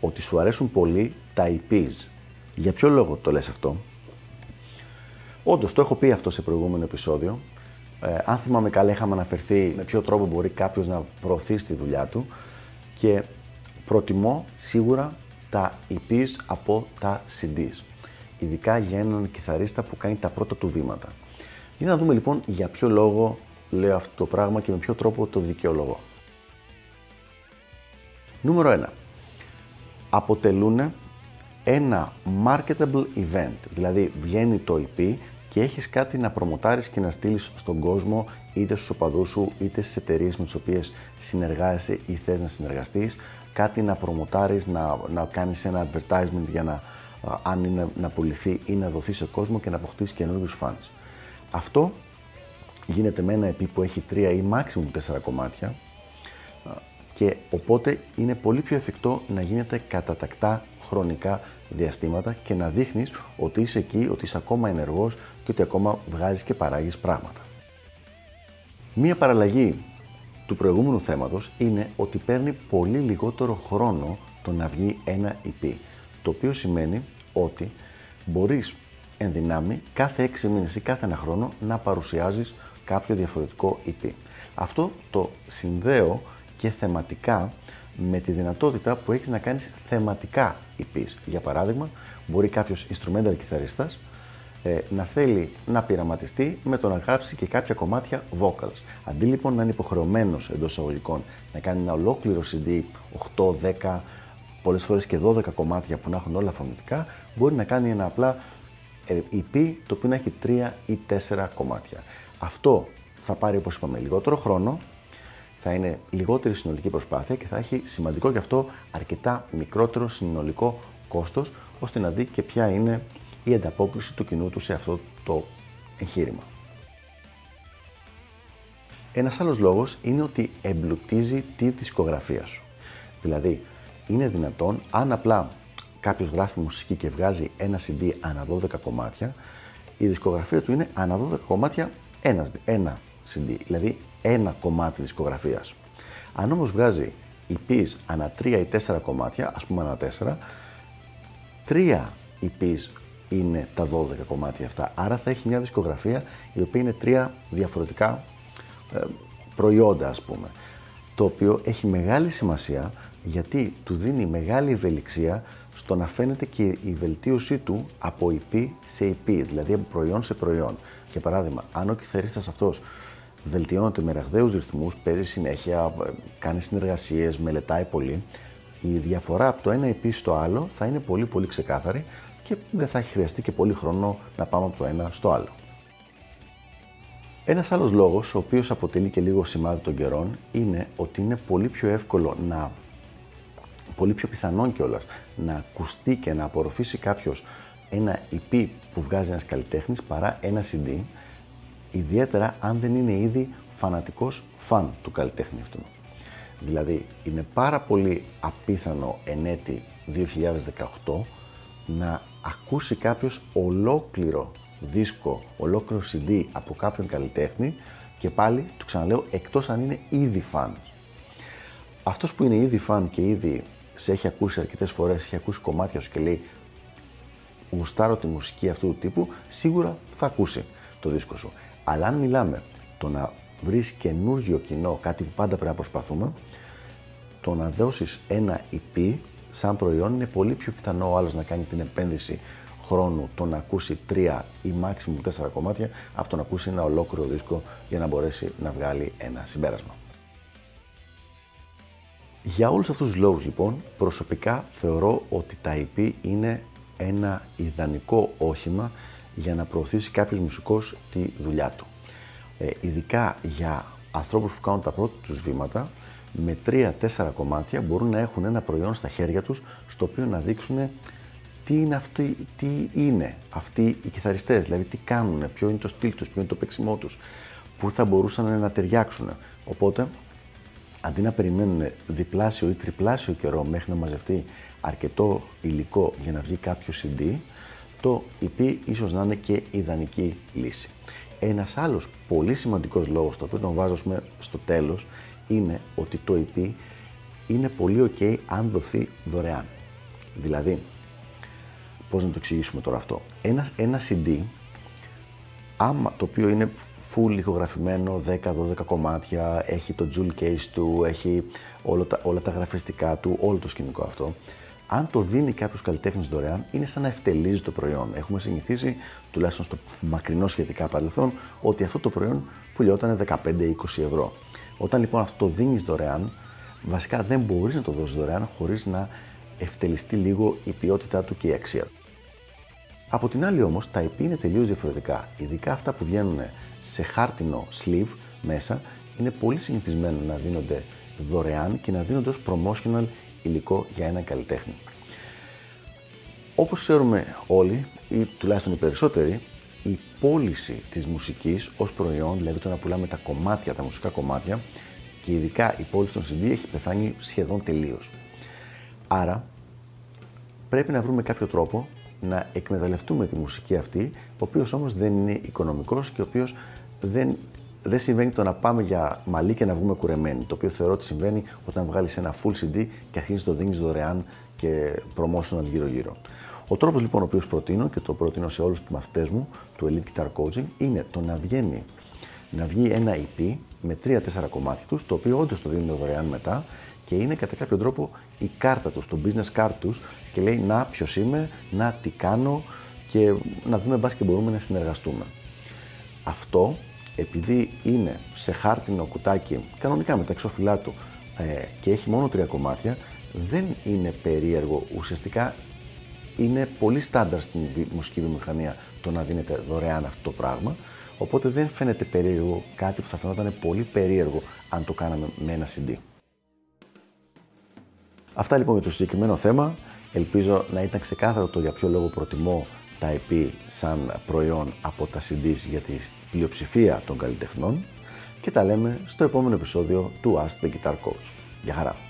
ότι σου αρέσουν πολύ τα EPs. Για ποιο λόγο το λες αυτό; Όντως, το έχω πει αυτό σε προηγούμενο επεισόδιο. Ε, αν θυμάμαι καλά, είχαμε αναφερθεί με ποιο τρόπο μπορεί κάποιος να προωθήσει τη δουλειά του και προτιμώ σίγουρα τα EPs από τα CDs. Ειδικά για έναν κιθαρίστα που κάνει τα πρώτα του βήματα. Για να δούμε λοιπόν για ποιο λόγο λέω αυτό το πράγμα και με ποιο τρόπο το δικαιολογώ. Νούμερο 1. Αποτελούν ένα marketable event, δηλαδή βγαίνει το EP και έχεις κάτι να προμοτάρεις και να στείλεις στον κόσμο είτε στους οπαδούς σου είτε στις εταιρείες με τις οποίες συνεργάζεσαι ή θες να συνεργαστείς. Κάτι να προμοτάρεις, να, να κάνεις ένα advertisement για να, αν είναι να πουληθεί ή να δοθεί σε κόσμο και να αποκτήσεις καινούριους fans. Αυτό γίνεται με ένα EP που έχει τρία ή maximum τέσσερα κομμάτια και οπότε είναι πολύ πιο εφικτό να γίνεται κατά τακτά χρονικά διαστήματα και να δείχνεις ότι είσαι εκεί, ότι είσαι ακόμα ενεργός και ότι ακόμα βγάζεις και παράγεις πράγματα. Μία παραλλαγή του προηγούμενου θέματος είναι ότι παίρνει πολύ λιγότερο χρόνο το να βγει ένα EP, το οποίο σημαίνει ότι μπορείς εν δυνάμει κάθε 6 μήνες ή κάθε ένα χρόνο να παρουσιάζεις κάποιο διαφορετικό EP. Αυτό το συνδέω και θεματικά με τη δυνατότητα που έχεις να κάνεις θεματικά EPs. Για παράδειγμα, μπορεί κάποιος instrumental κιθαρίστας ε, να θέλει να πειραματιστεί με το να γράψει και κάποια κομμάτια vocals. Αντί λοιπόν να είναι υποχρεωμένος εντός εισαγωγικών να κάνει ένα ολόκληρο CD 8, 10, πολλές φορές και 12 κομμάτια που να έχουν όλα φωνητικά, μπορεί να κάνει ένα απλά EP το οποίο να έχει 3 ή 4 κομμάτια. Αυτό θα πάρει όπως είπαμε λιγότερο χρόνο, θα είναι λιγότερη συνολική προσπάθεια και θα έχει σημαντικό γι' αυτό αρκετά μικρότερο συνολικό κόστος ώστε να δει και ποια είναι η ανταπόκριση του κοινού του σε αυτό το εγχείρημα. Ένας άλλος λόγος είναι ότι εμπλουτίζει τη δισκογραφία σου. Δηλαδή, είναι δυνατόν αν απλά κάποιος γράφει μουσική και βγάζει ένα CD ανά 12 κομμάτια, η δισκογραφία του είναι ανά 12 κομμάτια ένας, ένα CD. Δηλαδή, ένα κομμάτι δισκογραφίας. Αν όμως βγάζει EPs ανά 3 ή 4 κομμάτια, ας πούμε ανά 4, 3 EPs είναι τα 12 κομμάτια αυτά. Άρα θα έχει μια δισκογραφία η οποία είναι τρία διαφορετικά ε, προϊόντα ας πούμε. Το οποίο έχει μεγάλη σημασία γιατί του δίνει μεγάλη ευελιξία στο να φαίνεται και η βελτίωσή του από EP σε EP, δηλαδή από προϊόν σε προϊόν. Για παράδειγμα, αν ο κιθαρίστας αυτός βελτιώνεται με ραγδαίους ρυθμούς, παίζει συνέχεια, κάνει συνεργασίες, μελετάει πολύ. Η διαφορά από το ένα EP στο άλλο θα είναι πολύ πολύ ξεκάθαρη και δεν θα έχει χρειαστεί και πολύ χρόνο να πάμε από το ένα στο άλλο. Ένας άλλος λόγος, ο οποίος αποτελεί και λίγο σημάδι των καιρών, είναι ότι είναι πολύ πιο εύκολο να. πολύ πιο πιθανόν κιόλας να ακουστεί και να απορροφήσει κάποιος ένα EP που βγάζει ένας καλλιτέχνης παρά ένα CD ιδιαίτερα αν δεν είναι ήδη φανατικός φαν του καλλιτέχνη αυτού. Δηλαδή, είναι πάρα πολύ απίθανο εν έτη 2018 να ακούσει κάποιος ολόκληρο δίσκο, ολόκληρο CD από κάποιον καλλιτέχνη και πάλι, του ξαναλέω, εκτός αν είναι ήδη φαν. Αυτός που είναι ήδη φαν και ήδη σε έχει ακούσει αρκετές φορές, έχει ακούσει κομμάτια σου και λέει γουστάρω τη μουσική αυτού του τύπου, σίγουρα θα ακούσει το δίσκο σου. Αλλά αν μιλάμε το να βρεις καινούργιο κοινό, κάτι που πάντα πρέπει να προσπαθούμε, το να δώσεις ένα EP σαν προϊόν είναι πολύ πιο πιθανό ο άλλος να κάνει την επένδυση χρόνου το να ακούσει τρία ή maximum τέσσερα κομμάτια από το να ακούσει ένα ολόκληρο δίσκο για να μπορέσει να βγάλει ένα συμπέρασμα. Για όλους αυτούς τους λόγους λοιπόν, προσωπικά θεωρώ ότι τα EP είναι ένα ιδανικό όχημα για να προωθήσει κάποιος μουσικός τη δουλειά του. Ε, ειδικά για ανθρώπους που κάνουν τα πρώτα τους βήματα, με 3-4 κομμάτια μπορούν να έχουν ένα προϊόν στα χέρια τους στο οποίο να δείξουν τι είναι, αυτοί, τι είναι αυτοί οι κιθαριστές, δηλαδή τι κάνουν, ποιο είναι το στυλ τους, ποιο είναι το παίξιμό τους, πού θα μπορούσαν να ταιριάξουν. Οπότε, αντί να περιμένουν διπλάσιο ή τριπλάσιο καιρό μέχρι να μαζευτεί αρκετό υλικό για να βγει κάποιο CD, το EP ίσως να είναι και ιδανική λύση. Ένας άλλος πολύ σημαντικός λόγος, το οποίο τον βάζω στο τέλος, είναι ότι το EP είναι πολύ ok αν δοθεί δωρεάν. Δηλαδή, πώς να το εξηγήσουμε τώρα αυτό. Ένας, ένα CD, άμα, το οποίο είναι full ηχογραφημένο, 10-12 κομμάτια, έχει το jewel case του, έχει όλα τα, όλα τα γραφιστικά του, όλο το σκηνικό αυτό, αν το δίνει κάποιος καλλιτέχνης δωρεάν, είναι σαν να ευτελίζει το προϊόν. Έχουμε συνηθίσει, τουλάχιστον στο μακρινό σχετικά παρελθόν, ότι αυτό το προϊόν πουλιόταν 15-20 ευρώ. Όταν λοιπόν αυτό το δίνεις δωρεάν, βασικά δεν μπορείς να το δώσεις δωρεάν χωρίς να ευτελιστεί λίγο η ποιότητά του και η αξία του. Από την άλλη όμως, τα EP είναι τελείως διαφορετικά. Ειδικά αυτά που βγαίνουν σε χάρτινο sleeve μέσα, είναι πολύ συνηθισμένο να δίνονται δωρεάν και να δίνονται ως promotional υλικό για έναν καλλιτέχνη. Όπως ξέρουμε όλοι, ή τουλάχιστον οι περισσότεροι, η πώληση της μουσικής ως προϊόν, δηλαδή το να πουλάμε τα κομμάτια, τα μουσικά κομμάτια και ειδικά η πώληση των CD έχει πεθάνει σχεδόν τελείως. Άρα πρέπει να βρούμε κάποιο τρόπο να εκμεταλλευτούμε τη μουσική αυτή, ο οποίος όμως δεν είναι οικονομικός και ο οποίος δεν, δεν συμβαίνει το να πάμε για μαλλί και να βγούμε κουρεμένοι. Το οποίο θεωρώ ότι συμβαίνει όταν βγάλεις ένα full CD και αρχίζεις το δίνεις δωρεάν και promotional γύρω-γύρω. Ο τρόπος λοιπόν ο οποίος προτείνω και το προτείνω σε όλους τους μαθητές μου του Elite Guitar Coaching είναι το να βγαίνει να βγει ένα EP με 3-4 κομμάτια τους, το οποίο όντως το δίνουν δωρεάν μετά και είναι κατά κάποιο τρόπο η κάρτα τους, το business card τους και λέει να ποιος είμαι, να τι κάνω και να δούμε μπας και μπορούμε να συνεργαστούμε. Αυτό επειδή είναι σε χάρτινο κουτάκι, κανονικά με τα εξώφυλλά του ε, και έχει μόνο τρία κομμάτια, δεν είναι περίεργο. Ουσιαστικά είναι πολύ στάνταρ στην μουσική βιομηχανία το να δίνεται δωρεάν αυτό το πράγμα. Οπότε δεν φαίνεται περίεργο κάτι που θα φαινόταν πολύ περίεργο αν το κάναμε με ένα CD. Αυτά λοιπόν για το συγκεκριμένο θέμα. Ελπίζω να ήταν ξεκάθαρο το για ποιο λόγο προτιμώ τα EP σαν προϊόν από τα CDs για τη πλειοψηφία των καλλιτεχνών και τα λέμε στο επόμενο επεισόδιο του Ask the Guitar Coach. Γεια χαρά!